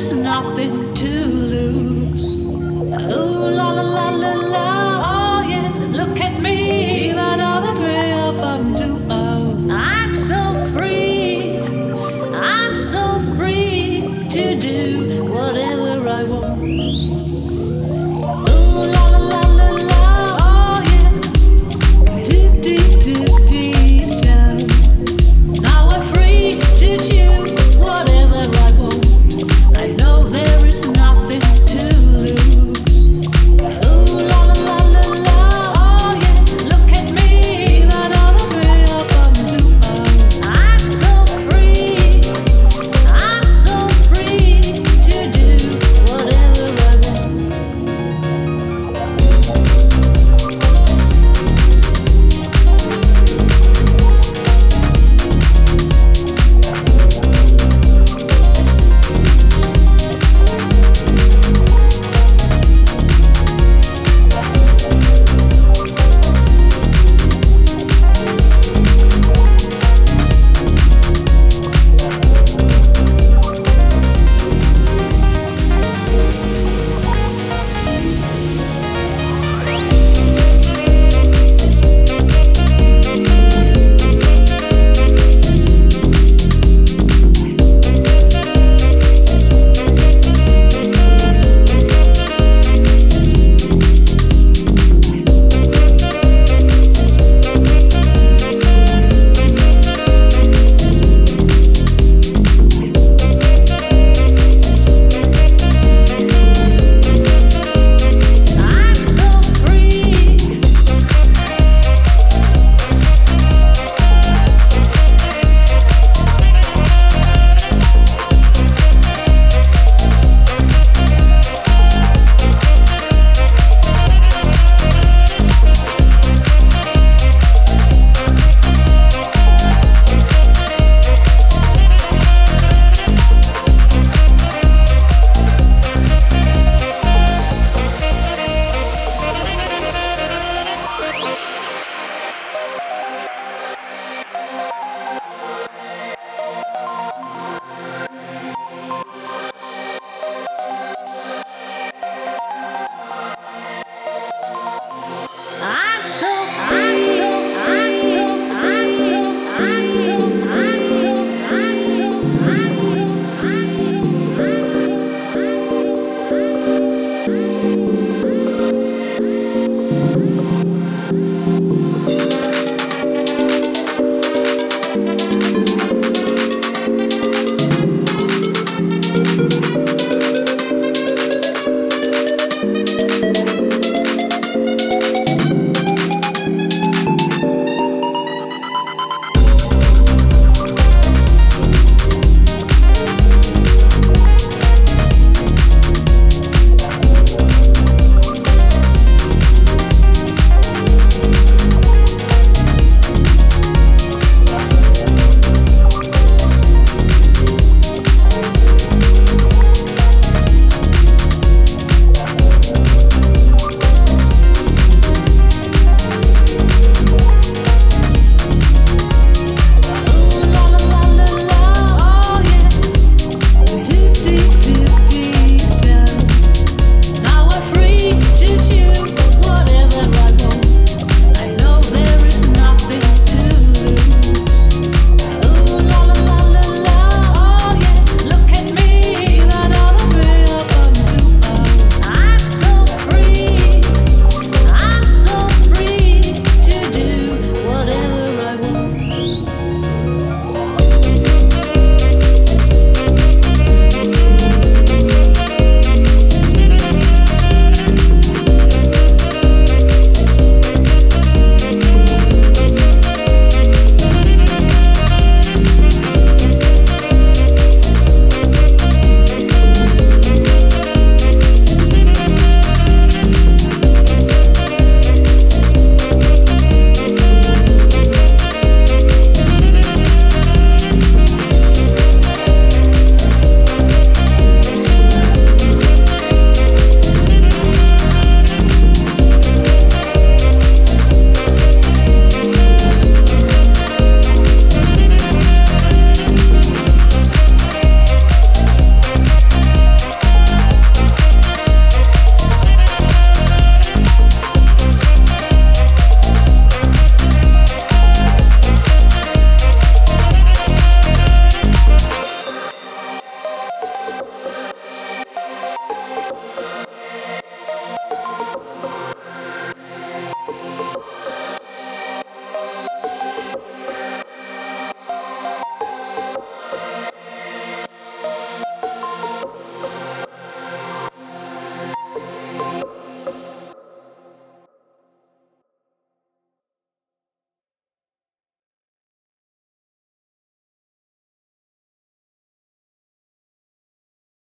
there's nothing to